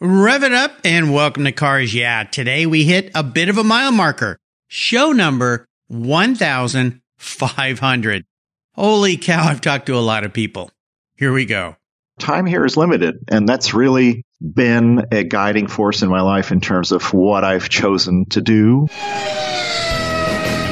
Rev it up and welcome to Cars Yeah. Today we hit a bit of a mile marker. Show number 1500. Holy cow, I've talked to a lot of people. Here we go. Time here is limited, and that's really been a guiding force in my life in terms of what I've chosen to do.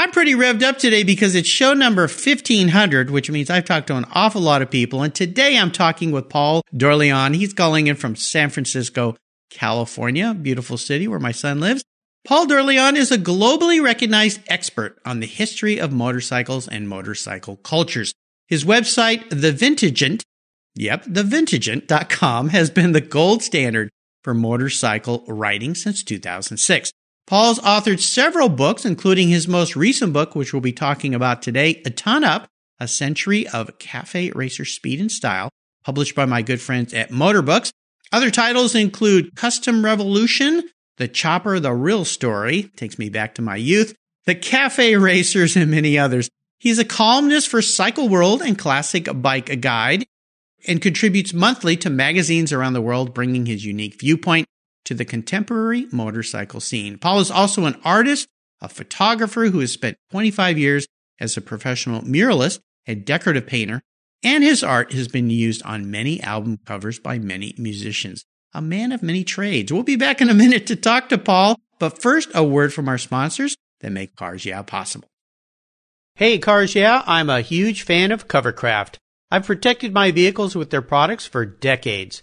I'm pretty revved up today because it's show number 1500, which means I've talked to an awful lot of people. And today I'm talking with Paul d'Orléans. He's calling in from San Francisco, California, beautiful city where my son lives. Paul d'Orléans is a globally recognized expert on the history of motorcycles and motorcycle cultures. His website, The Vintagent, yep, thevintagent.com has been the gold standard for motorcycle writing since 2006. Paul's authored several books, including his most recent book, which we'll be talking about today, A Ton Up, A Century of Cafe Racer Speed and Style, published by my good friends at Motorbooks. Other titles include Custom Revolution, The Chopper, The Real Story, takes me back to my youth, The Cafe Racers, and many others. He's a columnist for Cycle World and Classic Bike Guide and contributes monthly to magazines around the world, bringing his unique viewpoint to the contemporary motorcycle scene. Paul is also an artist, a photographer who has spent 25 years as a professional muralist, and decorative painter, and his art has been used on many album covers by many musicians. A man of many trades. We'll be back in a minute to talk to Paul, but first, a word from our sponsors that make Cars Yeah possible. Hey, Cars Yeah, I'm a huge fan of Covercraft. I've protected my vehicles with their products for decades.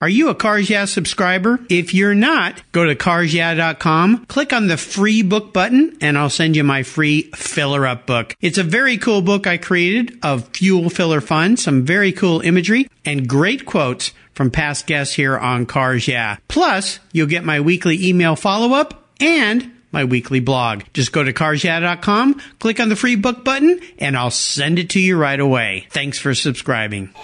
Are you a Cars Yeah subscriber? If you're not, go to carsyeah.com, click on the free book button, and I'll send you my free filler up book. It's a very cool book I created of fuel filler fun, some very cool imagery, and great quotes from past guests here on Cars Yeah. Plus, you'll get my weekly email follow up and my weekly blog. Just go to carsyeah.com, click on the free book button, and I'll send it to you right away. Thanks for subscribing.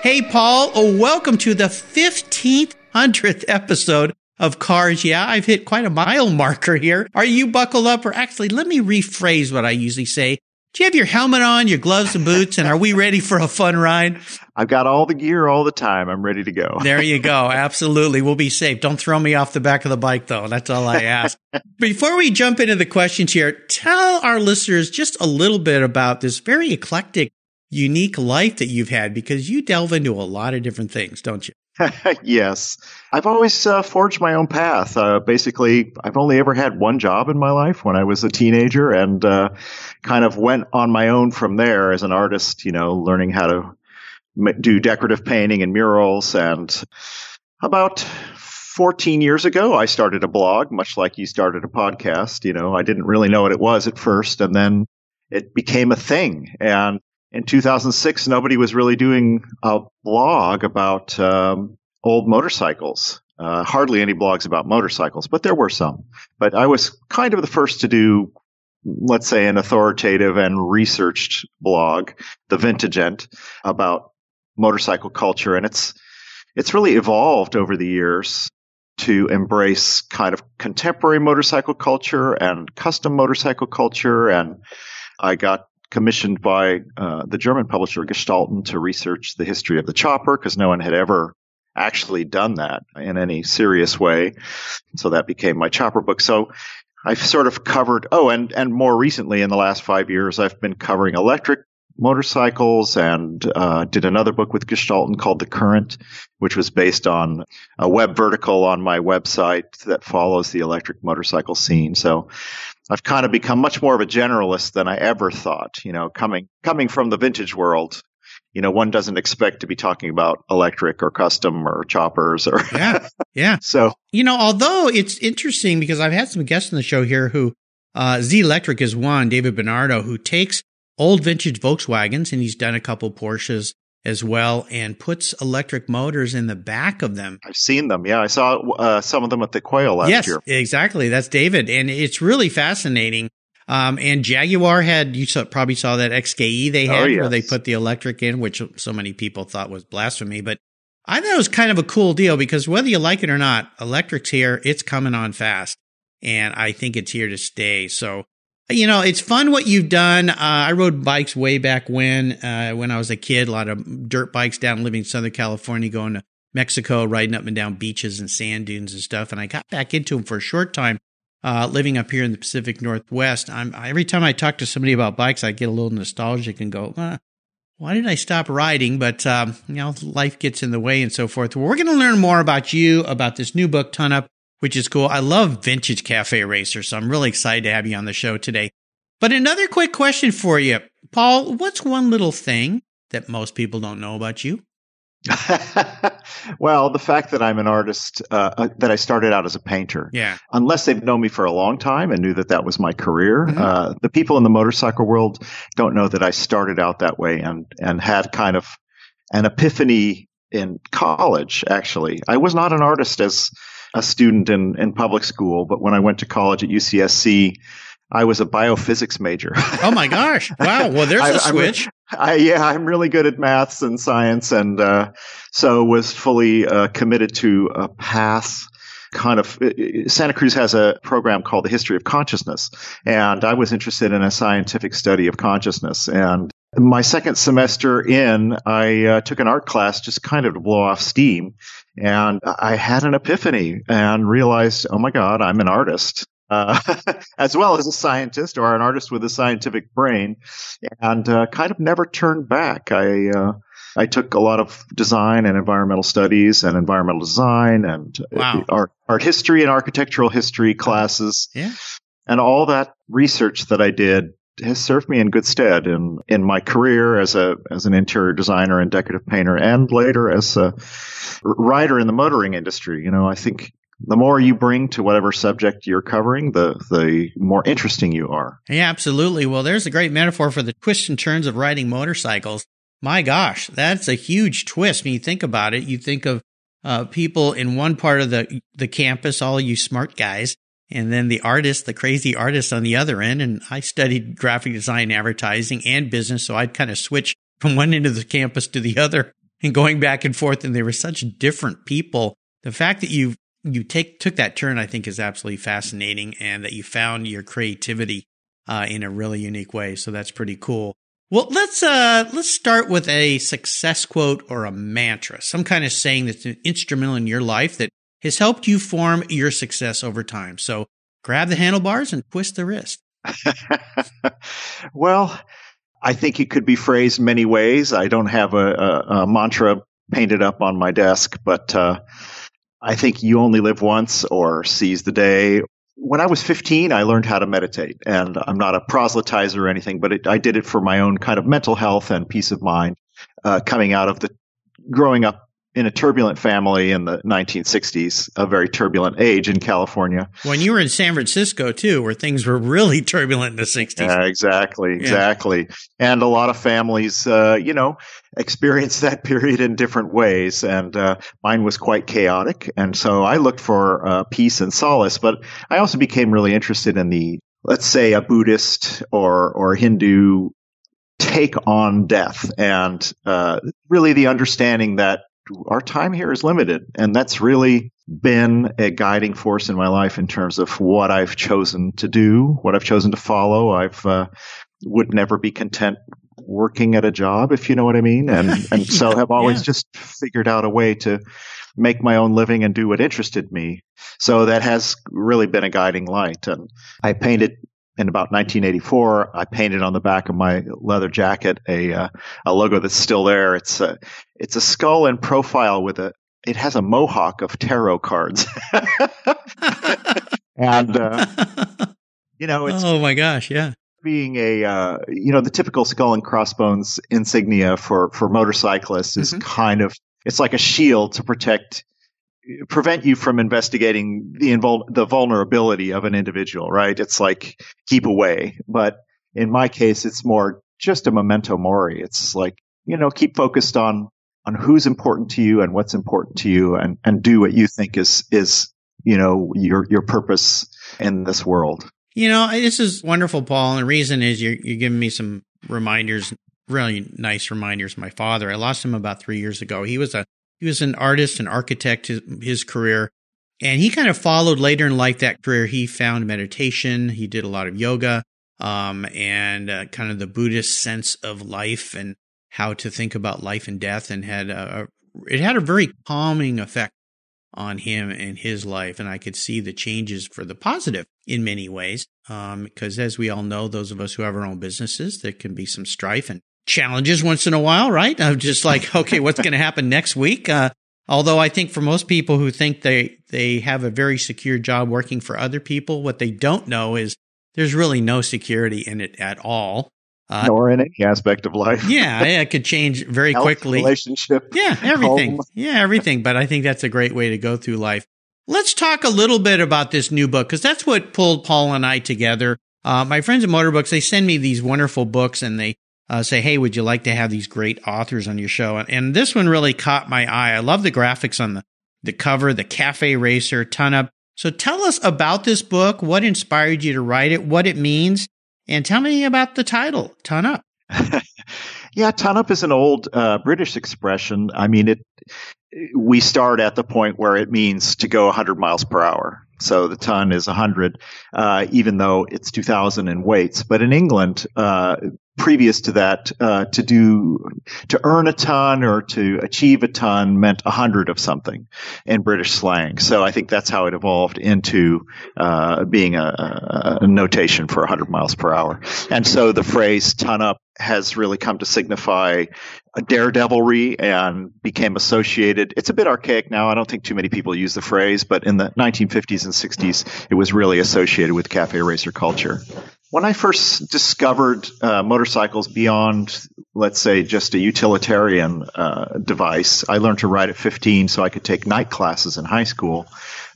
Hey, Paul, oh, welcome to the 1500th episode of Cars Yeah. I've hit quite a mile marker here. Are you buckled up? Or actually, let me rephrase what I usually say. Do you have your helmet on, your gloves and boots, and are we ready for a fun ride? I've got all the gear all the time. I'm ready to go. There you go. Absolutely. We'll be safe. Don't throw me off the back of the bike, though. That's all I ask. Before we jump into the questions here, tell our listeners just a little bit about this very eclectic unique life that you've had because you delve into a lot of different things, don't you? yes. I've always uh, forged my own path. Uh, basically, I've only ever had one job in my life when I was a teenager and uh, kind of went on my own from there as an artist, you know, learning how to do decorative painting and murals. And about 14 years ago, I started a blog, much like you started a podcast. You know, I didn't really know what it was at first, and then it became a thing. And in 2006, nobody was really doing a blog about um, old motorcycles. Uh, hardly any blogs about motorcycles, but there were some. But I was kind of the first to do, let's say, an authoritative and researched blog, the Vintagent, about motorcycle culture, and it's it's really evolved over the years. to embrace kind of contemporary motorcycle culture and custom motorcycle culture. And I got commissioned by uh, the German publisher Gestalten to research the history of the chopper because no one had ever actually done that in any serious way. So that became my chopper book. So I've sort of covered, oh, and, and more recently in the last five years, I've been covering electric motorcycles and uh, did another book with Gestalten called The Current, which was based on a web vertical on my website that follows the electric motorcycle scene. So I've kind of become much more of a generalist than I ever thought. You know, coming coming from the vintage world, you know, one doesn't expect to be talking about electric or custom or choppers or yeah, yeah. so you know, although it's interesting because I've had some guests on the show here who uh, Zelectric is one, David Benardo, who takes old vintage Volkswagens, and he's done a couple Porsches as well, and puts electric motors in the back of them. I've seen them. Yeah, I saw uh, some of them at the Quail last yes, year. exactly. That's David, and it's really fascinating. Um, and Jaguar had you saw, probably saw that XKE they had Oh, yes. where they put the electric in, which so many people thought was blasphemy, but I thought it was kind of a cool deal because whether you like it or not, electric's here. It's coming on fast, and I think it's here to stay. So you know, it's fun what you've done. Uh, I rode bikes way back when, uh, when I was a kid, a lot of dirt bikes down living in Southern California, going to Mexico, riding up and down beaches and sand dunes and stuff. And I got back into them for a short time, uh, living up here in the Pacific Northwest. I'm, every time I talk to somebody about bikes, I get a little nostalgic and go, why did I stop riding? But, um, you know, life gets in the way and so forth. We're going to learn more about you, about this new book, Ton Up, which is cool. I love vintage cafe racers, so I'm really excited to have you on the show today. But another quick question for you, Paul, what's one little thing that most people don't know about you? well, the fact that I'm an artist, uh, uh, that I started out as a painter, Yeah. unless they've known me for a long time and knew that that was my career, Mhm. uh, the people in the motorcycle world don't know that I started out that way and and had kind of an epiphany in college. Actually, I was not an artist as a student in in public school, but when I went to college at UCSC. I was a biophysics major. Oh my gosh. Wow. Well, there's I- a switch. I, yeah, I'm really good at maths and science, and uh, so was fully uh, committed to a path. Kind of, Santa Cruz has a program called the History of Consciousness, and I was interested in a scientific study of consciousness. And my second semester in, I uh, took an art class just kind of to blow off steam, and I had an epiphany and realized, oh my God, I'm an artist. Uh, as well as a scientist or an artist with a scientific brain and uh, kind of never turned back. I uh, I took a lot of design and environmental studies and environmental design and Wow. art art history and architectural history classes. Yeah. And all that research that I did has served me in good stead in in my career as a as an interior designer and decorative painter and later as a writer in the motoring industry. You know, I think the more you bring to whatever subject you're covering, the the more interesting you are. Yeah, absolutely. Well, there's a great metaphor for the twists and turns of riding motorcycles. My gosh, that's a huge twist. When you think about it, you think of uh, people in one part of the the campus, all you smart guys, and then the artist, the crazy artist on the other end. And I studied graphic design, advertising, and business, so I'd kind of switch from one end of the campus to the other and going back and forth. And they were such different people. The fact that you you take took that turn, I think, is absolutely fascinating, and that you found your creativity uh, in a really unique way. So that's pretty cool. Well, let's uh, let's start with a success quote or a mantra, some kind of saying that's instrumental in your life that has helped you form your success over time. So grab the handlebars and twist the wrist. well, I think it could be phrased many ways. I don't have a, a, a mantra painted up on my desk, but uh, I think you only live once or seize the day. When I was 15, I learned how to meditate, and I'm not a proselytizer or anything, but it, I did it for my own kind of mental health and peace of mind. Uh, coming out of the growing up in a turbulent family in the 1960s, a very turbulent age in California. When you were in San Francisco too, where things were really turbulent in the '60s. Yeah, exactly, exactly. And a lot of families, uh, you know, experienced that period in different ways. And uh, mine was quite chaotic. And so I looked for uh, peace and solace. But I also became really interested in the, let's say, a Buddhist or or Hindu take on death, and uh, really the understanding that our time here is limited, and that's really been a guiding force in my life in terms of what I've chosen to do, what I've chosen to follow. I've uh, would never be content working at a job, if you know what I mean, and and so have always yeah. just figured out a way to make my own living and do what interested me. So that has really been a guiding light. And I painted in about 1984. I painted on the back of my leather jacket a uh, a logo that's still there. It's a it's a skull in profile with a it has a mohawk of tarot cards. and uh, you know, it's oh my gosh, yeah. Being a uh, you know the typical skull and crossbones insignia for for motorcyclists is mm-hmm. kind of it's like a shield to protect prevent you from investigating the invul- the vulnerability of an individual, right? It's like keep away. But in my case, it's more just a memento mori. It's like, you know, keep focused on on who's important to you and what's important to you and and do what you think is is, you know, your your purpose in this world. You know, this is wonderful, Paul. And the reason is you're you're giving me some reminders, really nice reminders. My father, I lost him about three years ago. He was a he was an artist, an architect, his, his career. And he kind of followed later in life that career. He found meditation. He did a lot of yoga, um, and uh, kind of the Buddhist sense of life and how to think about life and death and had a, it had a very calming effect on him and his life. And I could see the changes for the positive in many ways. Um, because as we all know, those of us who have our own businesses, there can be some strife and challenges once in a while, right? I'm just like, okay, what's going to happen next week? Uh, although I think for most people who think they, they have a very secure job working for other people, what they don't know is there's really no security in it at all. Uh, Nor in any aspect of life. yeah, it could change very Health, quickly. Relationship. Yeah, everything. Home. Yeah, everything. But I think that's a great way to go through life. Let's talk a little bit about this new book because that's what pulled Paul and I together. Uh, my friends at Motorbooks, they send me these wonderful books and they uh, say, hey, would you like to have these great authors on your show? And, and this one really caught my eye. I love the graphics on the, the cover, the cafe racer, ton up. So tell us about this book, what inspired you to write it, what it means, and tell me about the title, Ton Up. yeah, ton up is an old uh, British expression. I mean, it. We start at the point where it means to go 100 miles per hour. So the ton is 100, uh, even though it's 2,000 in weights. But in England, uh, previous to that, uh, to do, to earn a ton or to achieve a ton meant a hundred of something in British slang. So I think that's how it evolved into, uh, being a, a, notation for 100 miles per hour. And so the phrase ton up has really come to signify a daredevilry and became associated. It's a bit archaic now. I don't think too many people use the phrase, but in the 1950s and 60s, it was really associated with cafe racer culture. When I first discovered uh, motorcycles beyond, let's say, just a utilitarian uh, device, I learned to ride at 15 so I could take night classes in high school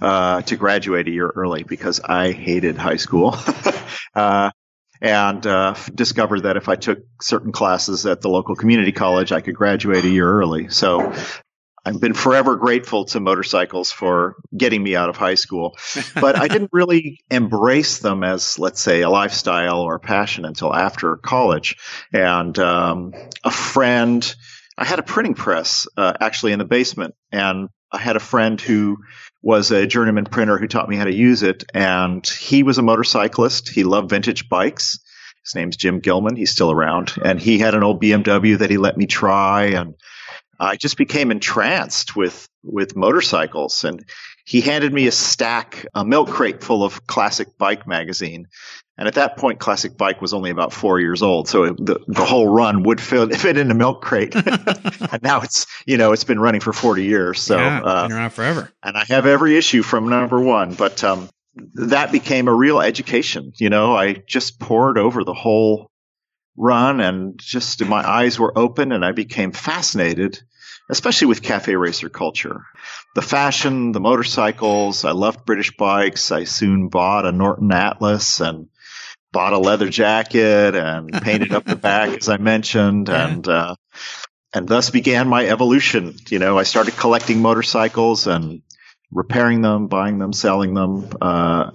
uh, to graduate a year early because I hated high school. Uh, and uh, discovered that if I took certain classes at the local community college, I could graduate a year early. So I've been forever grateful to motorcycles for getting me out of high school, but I didn't really embrace them as, let's say, a lifestyle or a passion until after college. And um, a friend, I had a printing press uh, actually in the basement, and I had a friend who was a journeyman printer who taught me how to use it, and he was a motorcyclist. He loved vintage bikes. His name's Jim Gilman. He's still around, and he had an old BMW that he let me try, and I just became entranced with with motorcycles. And he handed me a stack, a milk crate full of Classic Bike magazine. And at that point, Classic Bike was only about four years old, so it, the the whole run would fit, fit in a milk crate. and now it's you know it's been running for forty years, so yeah, uh, been around forever. And I have every issue from number one, but um, that became a real education. You know, I just poured over the whole run and just my eyes were open and I became fascinated, especially with cafe racer culture. The fashion, the motorcycles, I loved British bikes. I soon bought a Norton Atlas and bought a leather jacket and painted up the back, as I mentioned, and, uh, and thus began my evolution. You know, I started collecting motorcycles and repairing them, buying them, selling them, uh,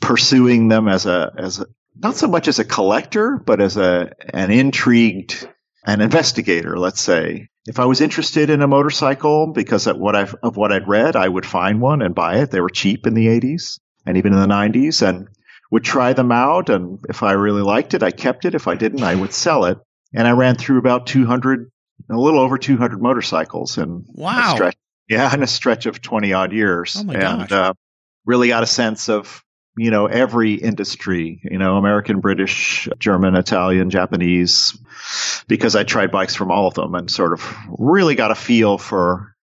pursuing them as a, as a, not so much as a collector, but as a an intrigued an investigator, let's say. If I was interested in a motorcycle because of what I've, of what I'd read, I would find one and buy it. They were cheap in the 80s and even in the 90s and would try them out. And if I really liked it, I kept it. If I didn't, I would sell it. And I ran through about 200, a little over 200 motorcycles in wow. a stretch. Yeah, in a stretch of 20 odd years. Oh my and. Uh, really got a sense of you know, every industry, you know, American, British, German, Italian, Japanese, because I tried bikes from all of them and sort of really got a feel for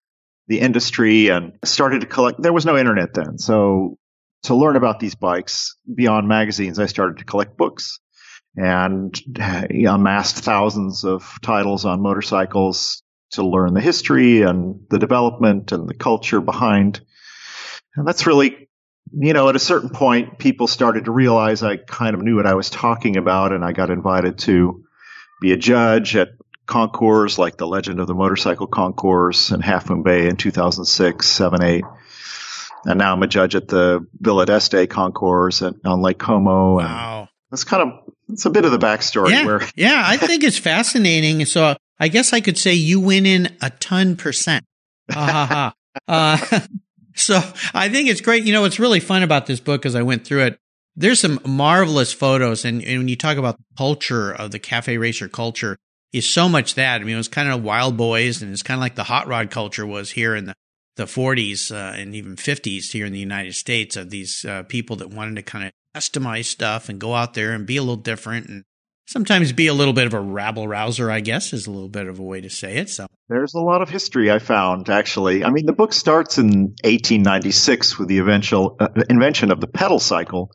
the industry and started to collect. There was no internet then. So to learn about these bikes beyond magazines, I started to collect books and amassed thousands of titles on motorcycles to learn the history and the development and the culture behind. And that's really you know, at a certain point, people started to realize I kind of knew what I was talking about, and I got invited to be a judge at concours like the Legend of the Motorcycle Concours in Half Moon Bay in 2006, 7, 8. And now I'm a judge at the Villa d'Este concours at, on Lake Como. And Wow. That's kind of, it's a bit of the backstory Yeah. where yeah. I think it's fascinating. So I guess I could say you win in a ton percent. Ha. Uh, so I think it's great. You know, what's really fun about this book as I went through it, there's some marvelous photos. And, and when you talk about the culture of the cafe racer culture, is so much that. I mean, it was kind of wild boys and it's kind of like the hot rod culture was here in the, the 40s uh, and even 50s here in the United States of these uh, people that wanted to kind of customize stuff and go out there and be a little different and sometimes be a little bit of a rabble rouser, I guess, is a little bit of a way to say it. So, There's a lot of history I found, actually. I mean, the book starts in 1896 with the eventual uh, invention of the pedal cycle.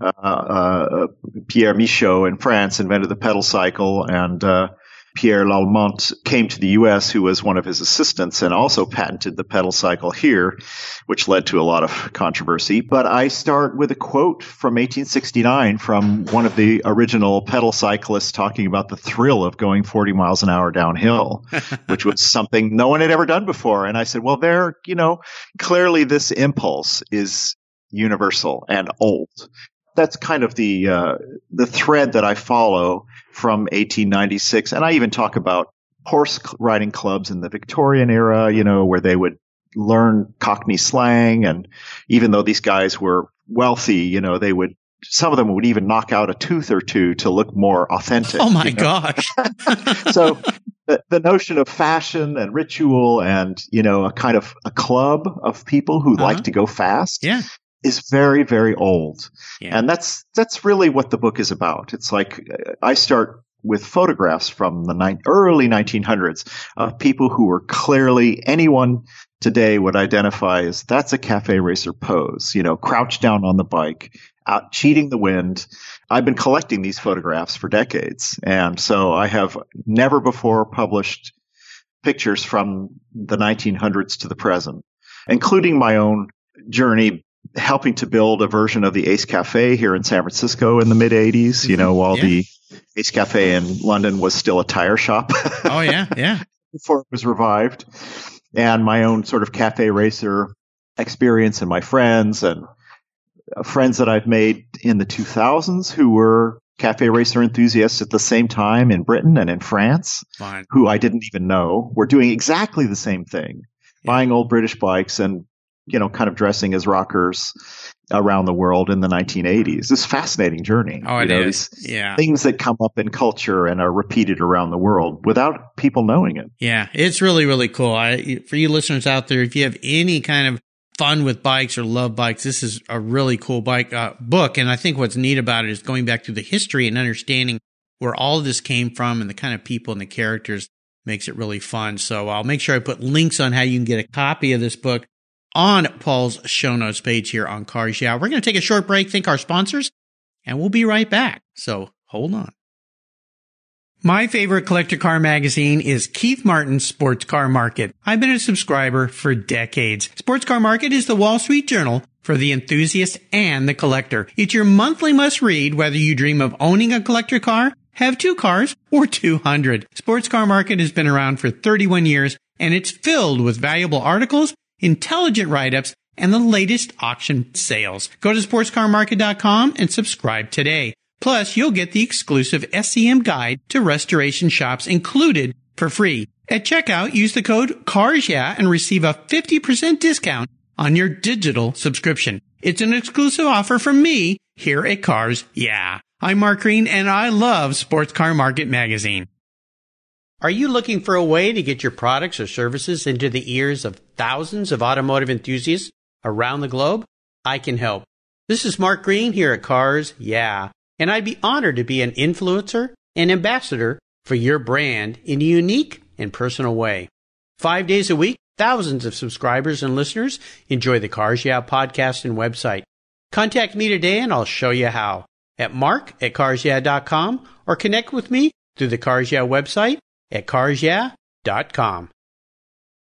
Uh, uh, Pierre Michaux in France invented the pedal cycle, and uh, Pierre Lallemant came to the U.S., who was one of his assistants, and also patented the pedal cycle here, which led to a lot of controversy. But I start with a quote from 1869 from one of the original pedal cyclists talking about the thrill of going 40 miles an hour downhill, which was something no one had ever done before. And I said, well, there, you know, clearly this impulse is universal and old. That's kind of the uh, the thread that I follow from 1896, and I even talk about horse riding clubs in the Victorian era, you know, where they would learn Cockney slang, and even though these guys were wealthy, you know, they would some of them would even knock out a tooth or two to look more authentic. oh my you know? gosh. so the, the notion of fashion and ritual and you know a kind of a club of people who Uh-huh. like to go fast yeah. Is very very old. Yeah. and that's that's really what the book is about. It's like i start with photographs from the ni- early 1900s of people who were clearly anyone today would identify as that's a cafe racer pose you know crouched down on the bike out cheating the wind. I've been collecting these photographs for decades. And so i have never before published pictures from the 1900s to the present including my own journey helping to build a version of the Ace Cafe here in San Francisco in the mid 80s, you know, while Yeah. the Ace Cafe in London was still a tire shop Oh yeah. Yeah. before it was revived. And my own sort of cafe racer experience and my friends and uh, friends that I've made in the 2000s who were cafe racer enthusiasts at the same time in Britain and in France Fine. who I didn't even know were doing exactly the same thing, Yeah. buying old British bikes and, you know, kind of dressing as rockers around the world in the 1980s. This fascinating journey. Oh, you know, is. these Yeah. Things that come up in culture and are repeated around the world without people knowing it. Yeah. It's really, really cool. I, for you listeners out there, if you have any kind of fun with bikes or love bikes, this is a really cool bike uh, book. And I think what's neat about it is going back to the history and understanding where all of this came from and the kind of people and the characters makes it really fun. So I'll make sure I put links on how you can get a copy of this book on Paul's show notes page here on Cars Yeah. We're going to take a short break, thank our sponsors, and we'll be right back. So hold on. My favorite collector car magazine is Keith Martin's Sports Car Market. I've been a subscriber for decades. Sports Car Market is the Wall Street Journal for the enthusiast and the collector. It's your monthly must read whether you dream of owning a collector car, have two cars, or 200. Sports Car Market has been around for 31 years and it's filled with valuable articles, intelligent write-ups, and the latest auction sales. Go to sportscarmarket.com and subscribe today. Plus, you'll get the exclusive SCM guide to restoration shops included for free. At checkout, use the code CARSYEAH and receive a 50% discount on your digital subscription. It's an exclusive offer from me here at Cars Yeah. I'm Mark Green and I love Sports Car Market Magazine. Are you looking for a way to get your products or services into the ears of thousands of automotive enthusiasts around the globe? I can help. This is Mark Green here at Cars Yeah, and I'd be honored to be an influencer and ambassador for your brand in a unique and personal way. Five days a week, thousands of subscribers and listeners enjoy the Cars Yeah podcast and website. Contact me today and I'll show you how at mark at carsyeah.com or connect with me through the Cars Yeah website at carsyeah.com.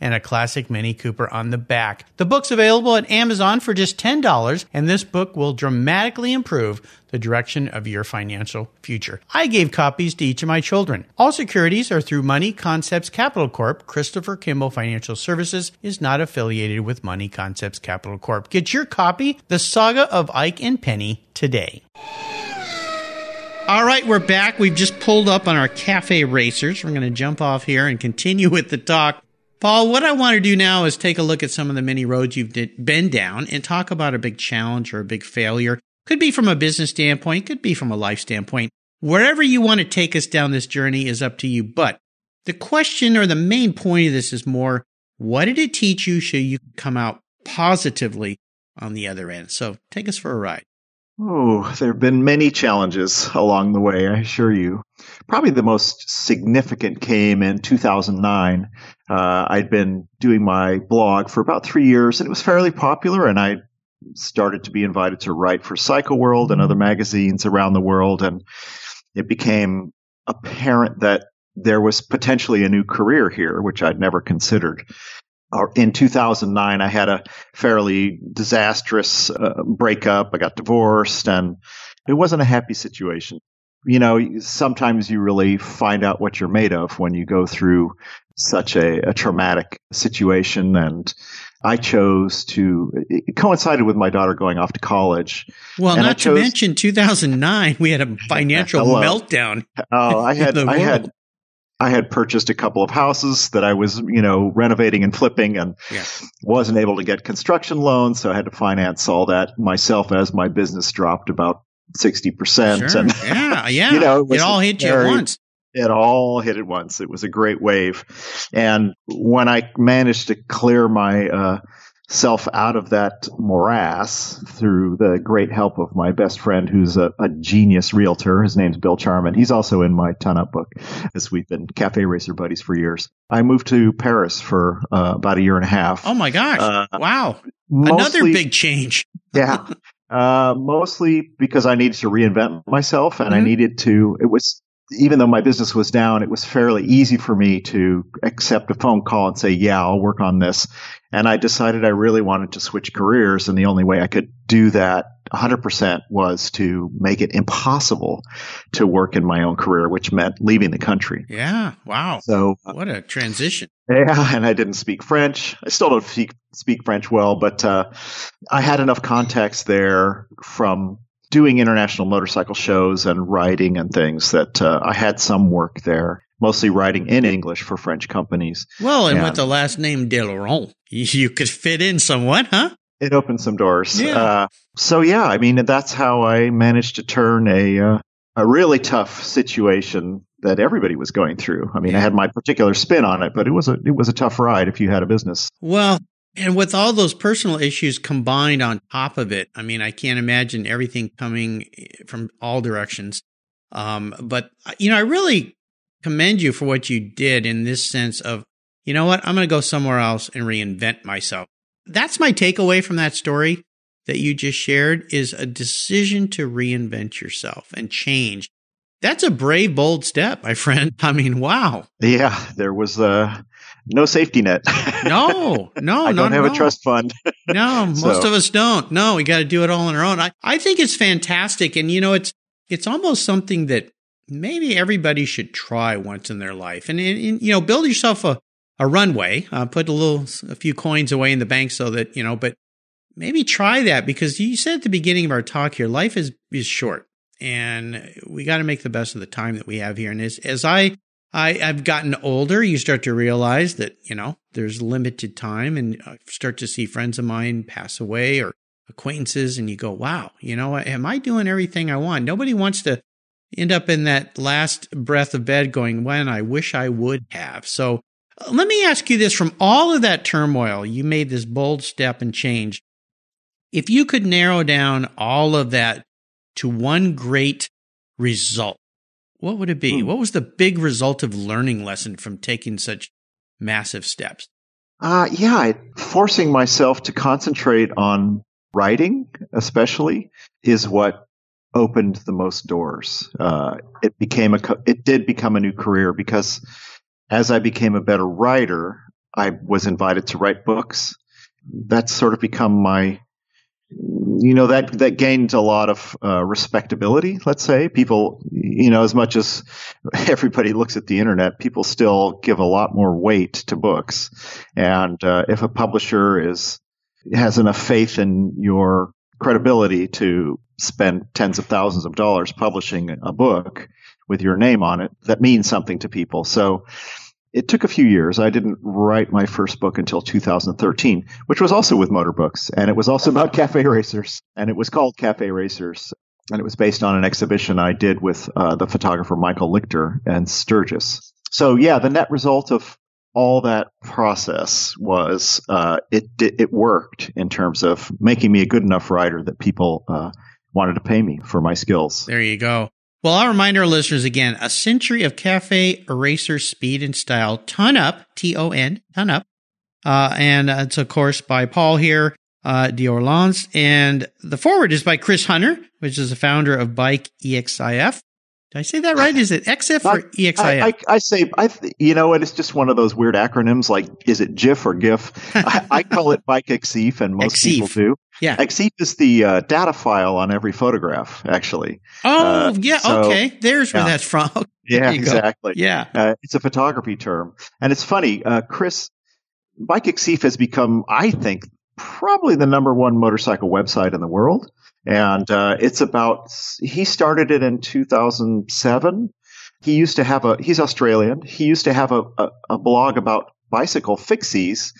and a classic Mini Cooper on the back. The book's available at Amazon for just $10, and this book will dramatically improve the direction of your financial future. I gave copies to each of my children. All securities are through Money Concepts Capital Corp. Christopher Kimball Financial Services is not affiliated with Money Concepts Capital Corp. Get your copy, The Saga of Ike and Penny, today. All right, we're back. We've just pulled up on our cafe racers. We're going to jump off here and continue with the talk. Paul, what I want to do now is take a look at some of the many roads you've been down and talk about a big challenge or a big failure. Could be from a business standpoint, could be from a life standpoint. Wherever you want to take us down this journey is up to you. But the question or the main point of this is more, what did it teach you so you come out positively on the other end? So take us for a ride. Oh, there have been many challenges along the way, I assure you. Probably the most significant came in 2009. Uh, I'd been doing my blog for about three years and it was fairly popular and I started to be invited to write for Cycle World and other magazines around the world. And it became apparent that there was potentially a new career here, which I'd never considered in 2009, I had a fairly disastrous uh, breakup. I got divorced and it wasn't a happy situation. You know, sometimes you really find out what you're made of when you go through such a, a traumatic situation. And I chose to, it coincided with my daughter going off to college. Well, not chose, to mention 2009, we had a financial meltdown. Oh, I had, I had I had purchased a couple of houses that I was, you know, renovating and flipping and yeah. wasn't able to get construction loans. So I had to finance all that myself as my business dropped about 60%. Sure. And, yeah. Yeah. you know, it, it all hit you at once. It all hit at once. It was a great wave. And when I managed to clear my, uh, self out of that morass through the great help of my best friend who's a, a, genius realtor. His name's Bill Charman. He's also in my ton up book as we've been cafe racer buddies for years. I moved to Paris for uh, about a year and a half. Oh my gosh. Uh, wow. Mostly, Another big change. yeah. Uh, mostly because I needed to reinvent myself and mm-hmm. I needed to, it was, even though my business was down, it was fairly easy for me to accept a phone call and say, yeah, I'll work on this. And I decided I really wanted to switch careers. And the only way I could do that 100% was to make it impossible to work in my own career, which meant leaving the country. Yeah. Wow. So uh, what a transition. Yeah. And I didn't speak French. I still don't speak, speak French well, but uh, I had enough context there from doing international motorcycle shows and writing and things that uh, I had some work there mostly writing in English for French companies. Well, and, and with the last name Delaurent, you could fit in somewhat, huh? It opened some doors. Yeah. Uh, so yeah, I mean that's how I managed to turn a uh, a really tough situation that everybody was going through. I mean, I had my particular spin on it, but it was a it was a tough ride if you had a business. Well, And with all those personal issues combined on top of it, I mean, I can't imagine everything coming from all directions. Um, but you know, I really commend you for what you did in this sense of, you know what, I'm going to go somewhere else and reinvent myself. That's my takeaway from that story that you just shared is a decision to reinvent yourself and change. That's a brave, bold step, my friend. I mean, wow. Yeah, there was uh, no safety net. no, no, I don't have a trust fund. no, most so. of us don't. No, we got to do it all on our own. I, I think it's fantastic. And, you know, it's, it's almost something that maybe everybody should try once in their life. And, and, and you know, build yourself a, a runway, uh, put a little, a few coins away in the bank so that, you know, but maybe try that because you said at the beginning of our talk here, life is, is short and we got to make the best of the time that we have here. And as, as I, I, I've gotten older, you start to realize that, you know, there's limited time and I start to see friends of mine pass away or acquaintances and you go, wow, you know, am I doing everything I want? Nobody wants to end up in that last breath of bed going, when I wish I would have. So uh, let me ask you this from all of that turmoil, you made this bold step and change. If you could narrow down all of that to one great result, what would it be? Hmm. What was the big result of learning lesson from taking such massive steps? Uh, yeah, forcing myself to concentrate on writing, especially, is what opened the most doors. Uh, it became a, it did become a new career because as I became a better writer, I was invited to write books. That's sort of become my you know that that gained a lot of uh, respectability. Let's say people, you know, as much as everybody looks at the internet, people still give a lot more weight to books. And uh, if a publisher is has enough faith in your credibility to spend tens of thousands of dollars publishing a book with your name on it, that means something to people. So it took a few years. I didn't write my first book until 2013, which was also with Motorbooks. And it was also about cafe racers. And it was called Cafe Racers. And it was based on an exhibition I did with uh, the photographer Michael Lichter and Sturgis. So, yeah, the net result of all that process was uh, it, it worked in terms of making me a good enough writer that people uh, wanted to pay me for my skills. There you go. Well, I'll remind our listeners again a century of cafe racer speed and style. Ton up, T O N, ton up. Uh, and it's, of course, by Paul here, uh. And the forward is by Chris Hunter, which is the founder of Bike EXIF. Did I say that right? Is it XF or EXIF? I, I, I say, I, you know what? It's just one of those weird acronyms. Like, is it GIF or GIF? I, I, call it Bike EXIF, and most people do. Yeah. EXIF is the uh, data file on every photograph, actually. Oh, uh, yeah. So, okay. There's where yeah. that's from. yeah, exactly. Go. Yeah. Uh, it's a photography term. And it's funny. Uh, Chris, Bike EXIF has become, I think, probably the number one motorcycle website in the world. And uh, it's about, he started it in 2007. He used to have a, he's Australian. He used to have a, a, a blog about bicycle fixies.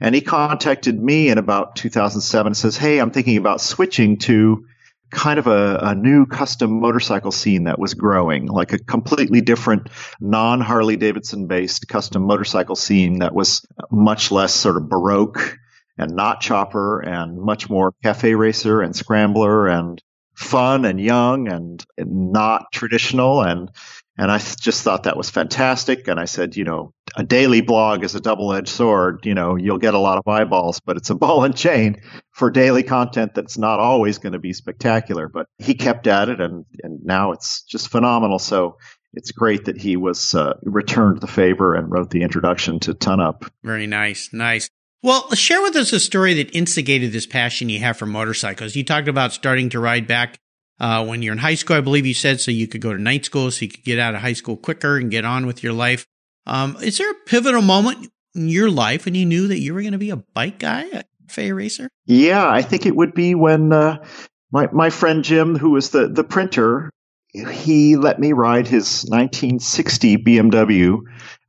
And he contacted me in about 2007 and says, Hey, I'm thinking about switching to kind of a, a, new custom motorcycle scene that was growing, like a completely different non Harley Davidson based custom motorcycle scene that was much less sort of baroque and not chopper and much more cafe racer and scrambler and fun and young and, and not traditional. And, and I just thought that was fantastic. And I said, you know, a daily blog is a double edged sword. You know, you'll get a lot of eyeballs, but it's a ball and chain for daily content that's not always going to be spectacular. But he kept at it and, and now it's just phenomenal. So it's great that he was uh, returned the favor and wrote the introduction to Ton Up. Very nice. Nice. Well, share with us a story that instigated this passion you have for motorcycles. You talked about starting to ride back uh, when you're in high school, I believe you said, so you could go to night school, so you could get out of high school quicker and get on with your life. Um, is there a pivotal moment in your life when you knew that you were going to be a bike guy, a cafe racer? Yeah, I think it would be when uh, my my friend Jim, who was the the printer, he let me ride his 1960 BMW,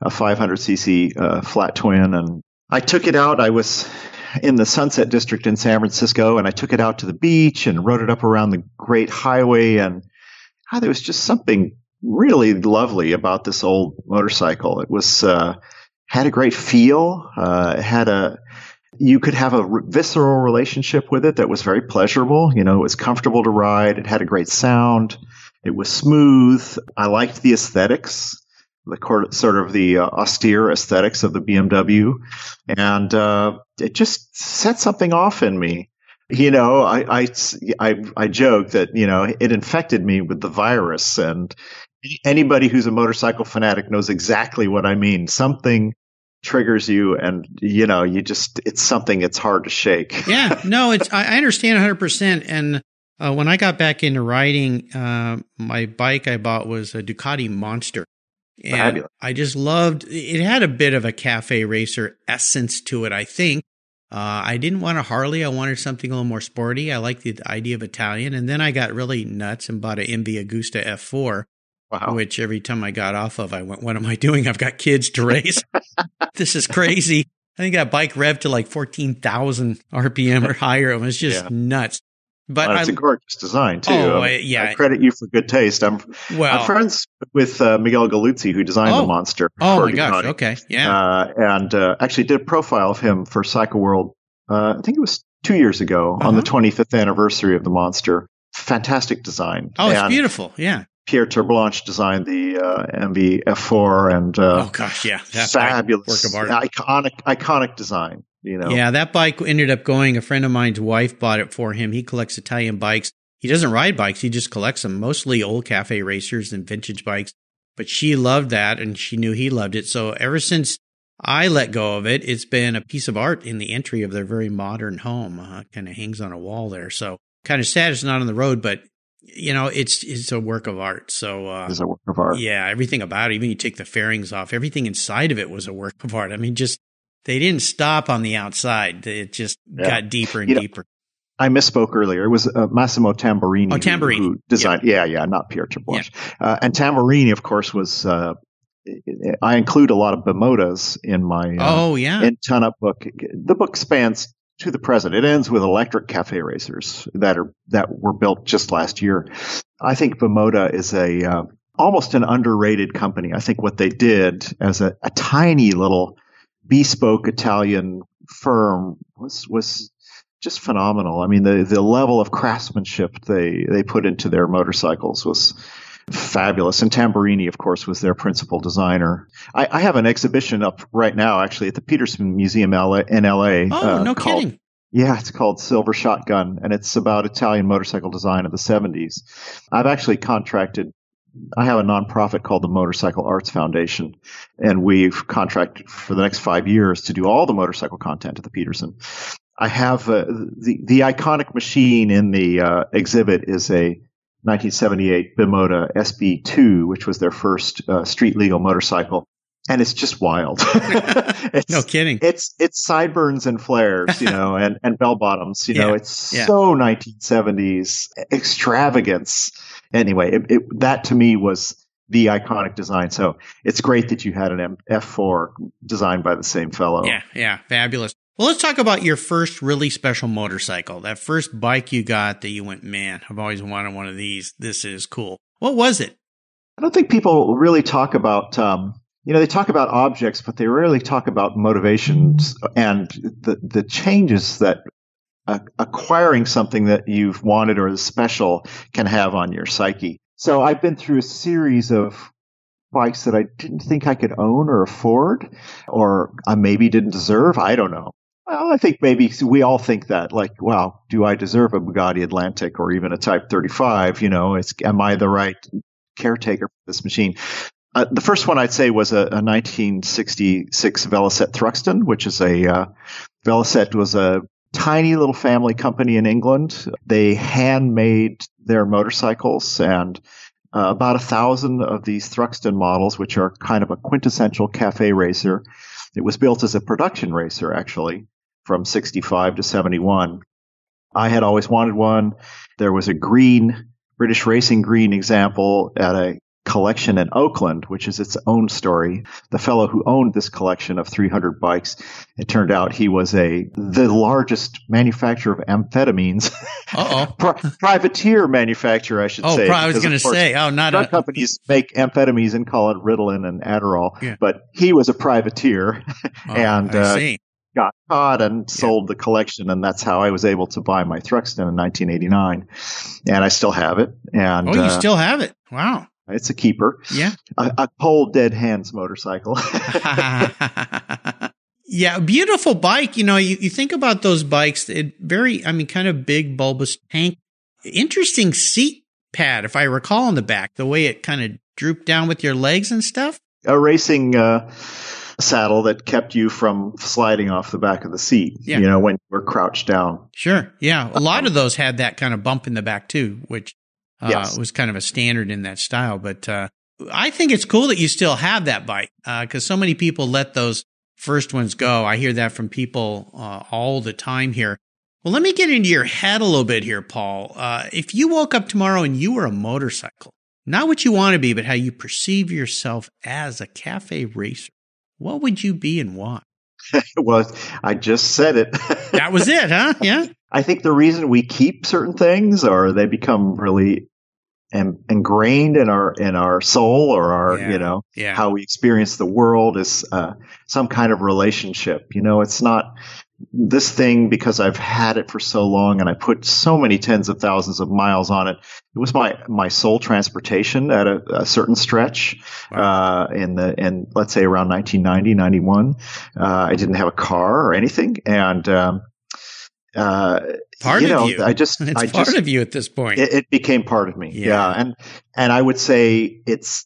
a 500cc uh, flat twin, and I took it out. I was in the Sunset District in San Francisco, and I took it out to the beach and rode it up around the Great Highway. And ah, there was just something really lovely about this old motorcycle. It was uh, had a great feel. Uh, had a You could have a visceral relationship with it that was very pleasurable. You know, it was comfortable to ride. It had a great sound. It was smooth. I liked the aesthetics, the sort of the uh, austere aesthetics of the BMW, and uh, it just set something off in me. You know, I, I, I, I joke that, you know, it infected me with the virus. And anybody who's a motorcycle fanatic knows exactly what I mean. Something triggers you and you know you just it's something it's hard to shake. Yeah. No it's i understand 100% and uh, when i got back into riding uh, my bike i bought was a ducati monster and Fabulous. i just loved it had a bit of a cafe racer essence to it i think uh, i didn't want a harley i wanted something a little more sporty i like the idea of italian and then i got really nuts and bought an mv agusta f4 wow. which every time I got off of, I went, what am I doing? I've got kids to raise. this is crazy. I think that bike revved to like 14,000 RPM or higher. It was just Yeah. nuts. But Well, it's I, a gorgeous design too. Oh, Um, I- yeah. I credit you for good taste. I'm, well, I'm friends with uh, Miguel Galluzzi, who designed Oh. the monster. oh my gosh. Okay. Yeah. Uh, and uh, actually did a profile of him for Cycle World. Uh, I think it was two years ago on the Uh-huh. 25th anniversary of the monster. Fantastic design. oh, it's And beautiful. Yeah. Pierre Terblanche designed the uh, MV F4 and uh, oh gosh. Yeah. That fabulous, work of art. iconic, iconic design. You know, Yeah. That bike ended up going, a friend of mine's wife bought it for him. He collects Italian bikes. He doesn't ride bikes. He just collects them, mostly old cafe racers and vintage bikes. But she loved that and she knew he loved it. So ever since I let go of it, it's been a piece of art in the entry of their very modern home. Uh, kind of hangs on a wall there. So kind of sad it's not on the road, but you know, it's, it's a work of art. So, uh, is a work of art. yeah, everything about it, even you take the fairings off, everything inside of it was a work of art. I mean, just they didn't stop on the outside. It just Yeah. got deeper and You know, deeper. I misspoke earlier. It was uh, Massimo Tamburini. Oh, who- Tamburini. Who, designed, yeah. yeah, not Pierre Terblanche. Uh, and Tamburini, of course, was, uh, I include a lot of Bimotas in my, uh, oh yeah. in ton up book. The book spans to the present. It ends with electric cafe racers that are, that were built just last year. I think Bimota is a, uh, almost an underrated company. I think what they did as a, a tiny little bespoke Italian firm was, was just phenomenal. I mean, the, the level of craftsmanship they, they put into their motorcycles was fabulous. And Tamburini, of course, was their principal designer. I, I have an exhibition up right now, actually, at the Petersen Museum in LA. oh, uh, no called- kidding. yeah, it's called Silver Shotgun, and it's about Italian motorcycle design of the 70s. I've actually contracted. I have a nonprofit called the Motorcycle Arts Foundation, and we've contracted for the next five years to do all the motorcycle content at the Petersen. I have uh, the the iconic machine in the uh, exhibit is a 1978 Bimota SB2, which was their first uh, street legal motorcycle, and it's just wild. It's- No kidding. it's it's sideburns and flares, you know, and and bell bottoms. You know, it's yeah. so 1970s extravagance. Anyway, it, it, that to me was the iconic design. So it's great that you had an F4 designed by the same fellow. Yeah, yeah, fabulous. Well, let's talk about your first really special motorcycle. That first bike you got that you went, man, I've always wanted one of these. This is cool. What was it? I don't think people really talk about, um, you know, they talk about objects, but they rarely talk about motivations and the the changes that acquiring something that you've wanted or is special can have on your psyche. So I've been through a series of bikes that I didn't think I could own or afford, or I maybe didn't deserve. I don't know. Well, I think maybe we all think that, like, wow, do I deserve a Bugatti Atlantic or even a Type 35? You know, it's, am I the right caretaker for this machine? Uh, the first one I'd say was a, a 1966 Velocette Thruxton, which is a, uh, Velocette was a tiny little family company in England. They handmade their motorcycles and uh, about a thousand of these Thruxton models, which are kind of a quintessential cafe racer. It was built as a production racer, actually, from 65 to 71. I had always wanted one. There was a green, British Racing Green example at a collection in Oakland, which is its own story. The fellow who owned this collection of 300 bikes, it turned out he was a the largest manufacturer of amphetamines, Uh oh. Pri- privateer manufacturer, I should Oh, say. pro- I was going to say, oh, not drug a. companies make amphetamines and call it Ritalin and Adderall, Yeah. but he was a privateer, Oh, and uh, got caught and sold the collection, and that's how I was able to buy my Thruxton in 1989, and I still have it. And oh, you uh, still have it? Wow. It's a keeper, Yeah. a, a cold dead hands motorcycle. yeah, beautiful bike. You know, you, you think about those bikes, it very, I mean, kind of big, bulbous tank. Interesting seat pad, if I recall, in the back, the way it kind of drooped down with your legs and stuff. a racing uh, saddle that kept you from sliding off the back of the seat. Yeah. You know, when you were crouched down. Sure. Yeah. A lot of those had that kind of bump in the back too, which uh, Yes. was kind of a standard in that style. But uh, I think it's cool that you still have that bike because so many people let those first ones go. I hear that from people uh, all the time here. Well, let me get into your head a little bit here, Paul. Uh, if you woke up tomorrow and you were a motorcycle, not what you want to be, but how you perceive yourself as a cafe racer, what would you be and why? well, I just said it. That was it, huh? Yeah. I think the reason we keep certain things or they become really em- ingrained in our in our soul or our Yeah. you know Yeah. how we experience the world is uh, some kind of relationship. You know, it's not this thing because I've had it for so long and I put so many tens of thousands of miles on it. It was my my sole transportation at a, a certain stretch uh, in the in let's say around 1990 91. Uh, I didn't have a car or anything, and um, uh, Part you of you. I just It's I part just of you at this point. it, it became part of me. Yeah. Yeah. And, and I would say it's,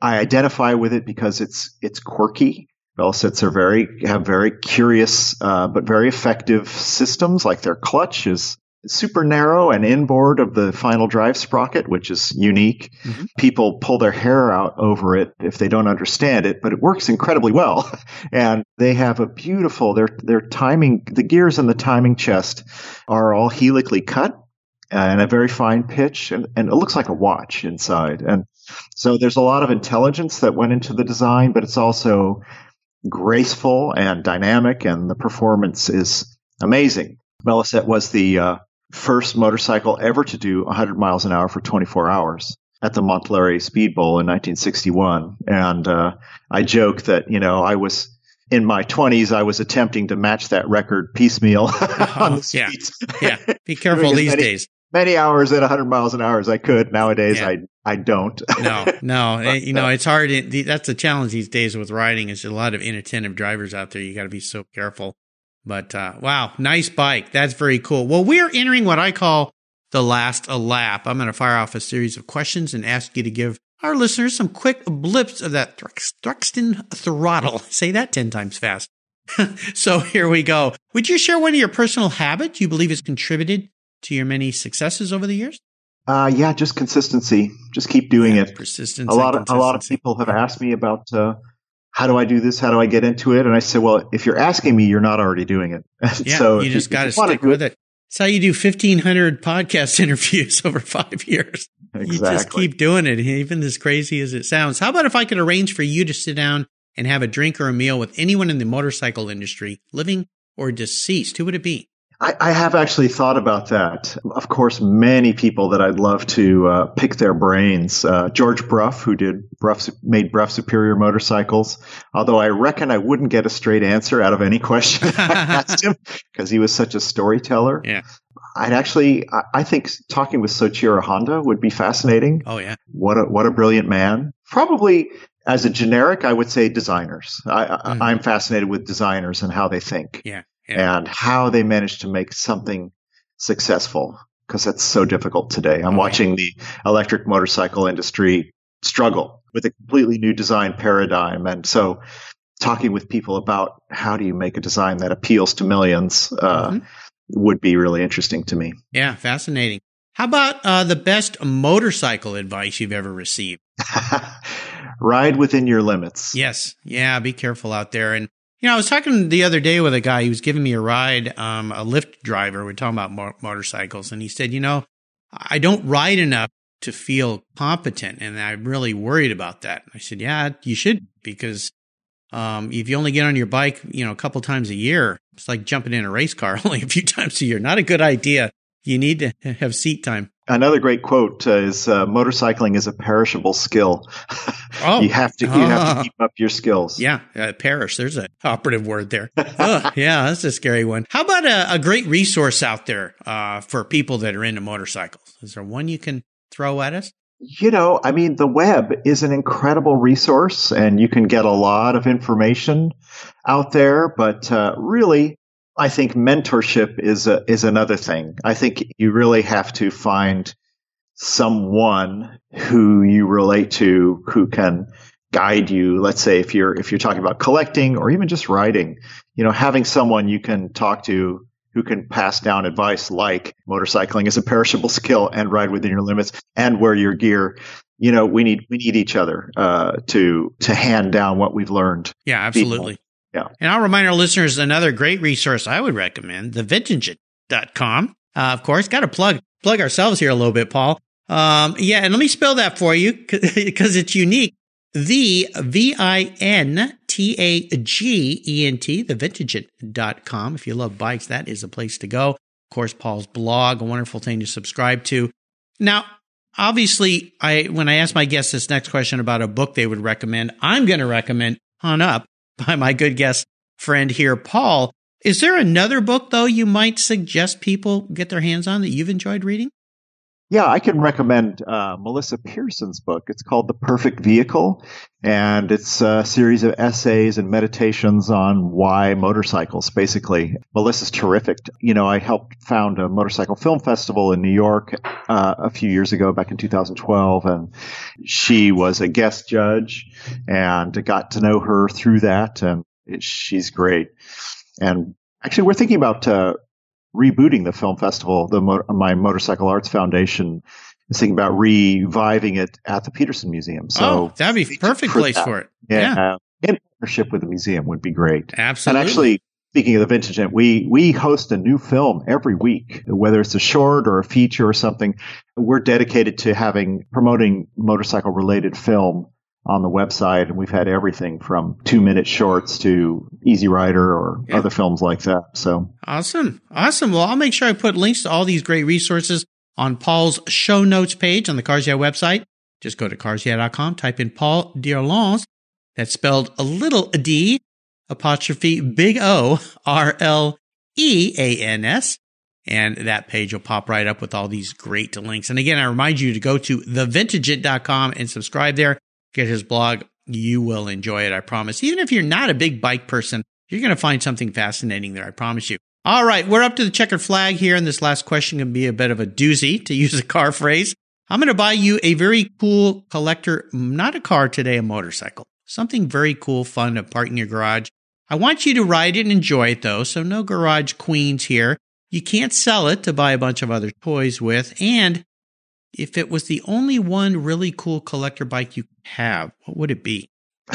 I identify with it because it's, it's quirky. Velocettes are very, have very curious, uh, but very effective systems. Like their clutch is super narrow and inboard of the final drive sprocket, which is unique. Mhm. People pull their hair out over it if they don't understand it, but it works incredibly well. and they have a beautiful, their, their timing, the gears in the timing chest are all helically cut and a very fine pitch, and, and it looks like a watch inside. And so there's a lot of intelligence that went into the design, but it's also graceful and dynamic, and the performance is amazing. Velocette was the uh, first motorcycle ever to do 100 miles an hour for 24 hours at the Montlhéry Speed Bowl in 1961. And uh, I joke that, you know, I was in my 20s, I was attempting to match that record piecemeal on the streets. yeah. Be careful these many- days. Many hours at 100 miles an hour as I could. Nowadays, Yeah. I I don't. No, no. Eh, you know, it's hard. That's the challenge these days with riding is a lot of inattentive drivers out there. You got to be so careful. But uh, wow, nice bike. That's very cool. Well, we're entering what I call the last a lap. I'm going to fire off a series of questions and ask you to give our listeners some quick blips of that Thrux- Thruxton throttle. Say that 10 times fast. so here we go. Would you share one of your personal habits you believe has contributed to your many successes over the years? Uh, yeah, just consistency. Just keep doing it. Persistence. A lot of a lot of people have asked me about uh, how do I do this? How do I get into it? And I said, well, if you're asking me, you're not already doing it. Yeah, so you just got to stick with it. It's how you do 1,500 podcast interviews over five years. Exactly. You just keep doing it, even as crazy as it sounds. How about if I could arrange for you to sit down and have a drink or a meal with anyone in the motorcycle industry, living or deceased? Who would it be? I, I have actually thought about that. Of course, many people that I'd love to uh, pick their brains. Uh, George Brough, who did Brough, made Brough Superior motorcycles. Although I reckon I wouldn't get a straight answer out of any question I asked him because he was such a storyteller. Yeah. I'd actually, I, I think talking with Soichiro Honda would be fascinating. Oh, yeah. What a what a brilliant man. Probably as a generic, I would say designers. I. I, I'm fascinated with designers and how they think Yeah. Yeah. and how they manage to make something successful because that's so difficult today. I'm watching the electric motorcycle industry struggle with a completely new design paradigm. And so talking with people about how do you make a design that appeals to millions uh, Mhm. would be really interesting to me. Yeah. Fascinating. How about uh, the best motorcycle advice you've ever received? Ride within your limits. Yes. Yeah. Be careful out there. And, you know, I was talking the other day with a guy, he was giving me a ride, um, a Lyft driver. We're talking about mo- motorcycles. And he said, you know, I don't ride enough to feel competent. And I'm really worried about that. I said, yeah, you should because, um, if you only get on your bike, you know, a couple times a year, it's like jumping in a race car only a few times a year. Not a good idea. You need to have seat time. Another great quote uh, is uh, "Motorcycling is a perishable skill. Oh, you have to you have to keep up your skills." Yeah, uh, perish. There's an operative word there. Yeah, that's a scary one. How about a, a great resource out there uh, for people that are into motorcycles? Is there one you can throw at us? You know, I mean, the web is an incredible resource, and you can get a lot of information out there. But uh, really, I think mentorship is a, is another thing. I think you really have to find someone who you relate to who can guide you. Let's say if you're if you're talking about collecting or even just writing, you know, having someone you can talk to who can pass down advice like motorcycling is a perishable skill and ride within your limits and wear your gear. You know, we need we need each other uh, to to hand down what we've learned. Yeah, absolutely. Yeah. And I'll remind our listeners another great resource I would recommend, thevintagent.com. Uh, of course, got to plug plug ourselves here a little bit, Paul. Um, yeah, and let me spell that for you because it's unique. The V I N T A G E N T, thevintagent.com. If you love bikes, that is a place to go. Of course, Paul's blog, a wonderful thing to subscribe to. Now, obviously, I when I ask my guests this next question about a book they would recommend, I'm going to recommend Ton Up by my good guest friend here, Paul. Is there another book though you might suggest people get their hands on that you've enjoyed reading? Yeah, I can recommend uh, Melissa Pierson's book. It's called The Perfect Vehicle, and it's a series of essays and meditations on why motorcycles, basically. Melissa's terrific. You know, I helped found a motorcycle film festival in New York uh, a few years ago, back in 2012, and she was a guest judge, and got to know her through that, and it, she's great. And actually, we're thinking about uh, rebooting the film festival. The my Motorcycle Arts Foundation is thinking about reviving it at the Petersen Museum. So oh, that'd be perfect for place that. for it. Yeah, yeah. in partnership with the museum would be great. Absolutely. And actually, speaking of the Vintagent, we we host a new film every week, whether it's a short or a feature or something. We're dedicated to having promoting motorcycle related film on the website, and we've had everything from two minute shorts to Easy Rider or yeah. other films like that. So awesome, awesome. Well, I'll make sure I put links to all these great resources on Paul's show notes page on the Cars Yeah website. Just go to carsyeah.com, type in Paul d'Orléans. That's spelled a little D apostrophe big O R L E A N S. And that page will pop right up with all these great links. And again, I remind you to go to thevintagent.com and subscribe there get his blog. You will enjoy it, I promise. Even if you're not a big bike person, you're going to find something fascinating there, I promise you. All right, we're up to the checkered flag here, and this last question can be a bit of a doozy, to use a car phrase. I'm going to buy you a very cool collector, not a car today, a motorcycle. Something very cool, fun to park in your garage. I want you to ride it and enjoy it though, so no garage queens here. You can't sell it to buy a bunch of other toys with, and if it was the only one really cool collector bike you have, what would it be?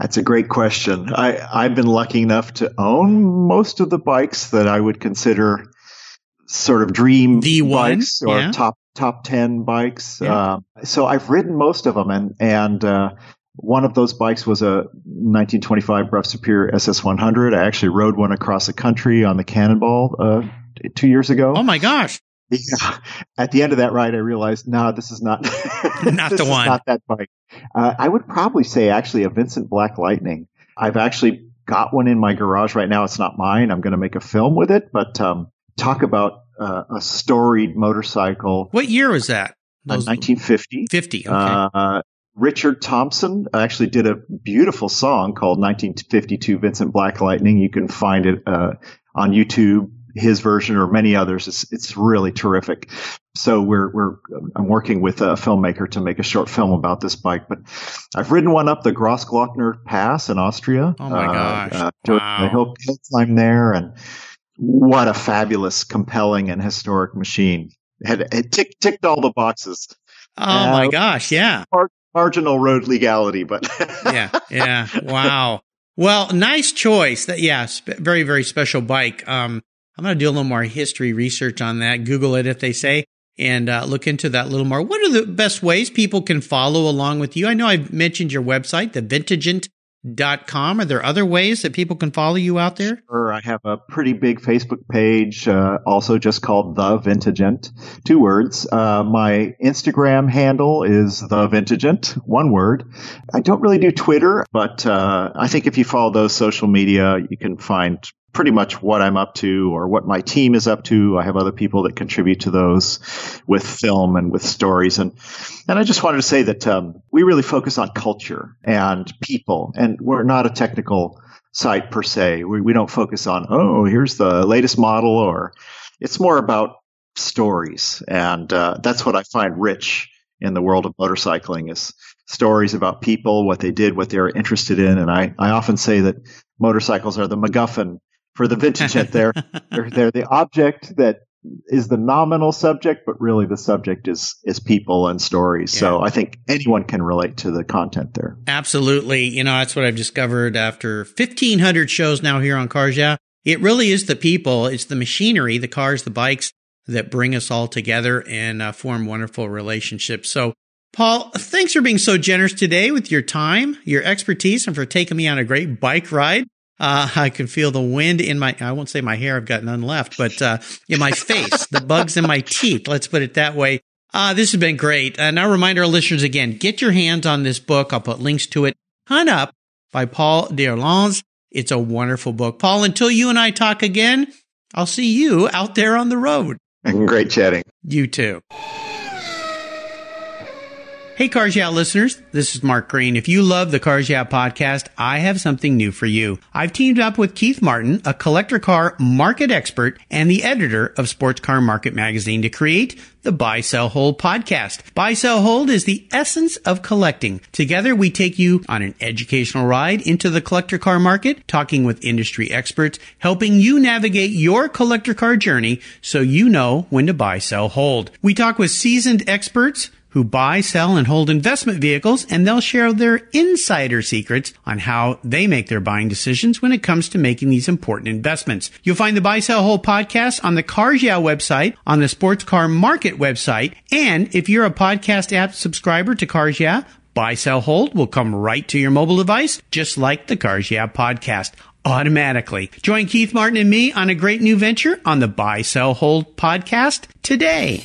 That's a great question. I, I've been lucky enough to own most of the bikes that I would consider sort of dream the bikes one, or yeah. top top ten bikes. Yeah. Uh, so I've ridden most of them, and and uh, one of those bikes was a 1925 Brough Superior SS100. I actually rode one across the country on the Cannonball uh, two years ago. Oh my gosh! Yeah. At the end of that ride, I realized, no, nah, this is not not the one. not that bike. Uh, I would probably say actually a Vincent Black Lightning. I've actually got one in my garage right now. It's not mine. I'm going to make a film with it, but um, talk about uh, a storied motorcycle. What year was that? Uh, 1950. 50. Okay. Uh, Richard Thompson actually did a beautiful song called 1952 Vincent Black Lightning. You can find it uh, on YouTube his version or many others. It's, it's really terrific. So we're, we're, I'm working with a filmmaker to make a short film about this bike, but I've ridden one up the Grossglockner Pass in Austria. Oh my gosh. Uh, wow. The hill, hill climb there and what a fabulous, compelling and historic machine. It, had, it ticked, ticked all the boxes. Oh uh, my gosh. Yeah. Mar- marginal road legality, but yeah. Yeah. Wow. Well, nice choice. That yeah, sp- very very special bike. Um, I'm going to do a little more history research on that. Google it if they say and uh, look into that a little more. What are the best ways people can follow along with you? I know I've mentioned your website, Dot com. Are there other ways that people can follow you out there? Sure. I have a pretty big Facebook page, uh, also just called The Vintagent. Two words. Uh, my Instagram handle is The Vintagent, one word. I don't really do Twitter, but uh, I think if you follow those social media, you can find pretty much what I'm up to or what my team is up to. I have other people that contribute to those with film and with stories. And, and I just wanted to say that um, we really focus on culture and people, and we're not a technical site per se. We, we don't focus on, oh, here's the latest model, or it's more about stories. And uh, that's what I find rich in the world of motorcycling is stories about people, what they did, what they're interested in. And I, I often say that motorcycles are the MacGuffin for the Vintagent they're, they're, they're the object that is the nominal subject, but really the subject is is people and stories. Yeah. So I think anyone can relate to the content there. Absolutely. You know, that's what I've discovered after 1500 shows now here on Cars Yeah. It really is the people, it's the machinery, the cars, the bikes that bring us all together and uh, form wonderful relationships. So Paul, thanks for being so generous today with your time, your expertise, and for taking me on a great bike ride. Uh, I can feel the wind in my, I won't say my hair, I've got none left, but, uh, in my face, the bugs in my teeth. Let's put it that way. Uh, this has been great. And I'll remind our listeners again, get your hands on this book. I'll put links to it. Ton up by Paul d'Orléans. It's a wonderful book. Paul, until you and I talk again, I'll see you out there on the road. Great chatting. You too. Hey, Cars Yeah listeners, this is Mark Green. If you love the Cars Yeah podcast, I have something new for you. I've teamed up with Keith Martin, a collector car market expert and the editor of Sports Car Market magazine to create the Buy, Sell, Hold podcast. Buy, Sell, Hold is the essence of collecting. Together, we take you on an educational ride into the collector car market, talking with industry experts, helping you navigate your collector car journey so you know when to buy, sell, hold. We talk with seasoned experts who buy, sell, and hold investment vehicles, and they'll share their insider secrets on how they make their buying decisions when it comes to making these important investments. You'll find the Buy, Sell, Hold podcast on the Cars Yeah website, on the Sports Car Market website, and if you're a podcast app subscriber to Cars Yeah, Buy, Sell, Hold will come right to your mobile device, just like the Cars Yeah podcast automatically. Join Keith Martin and me on a great new venture on the Buy, Sell, Hold podcast today.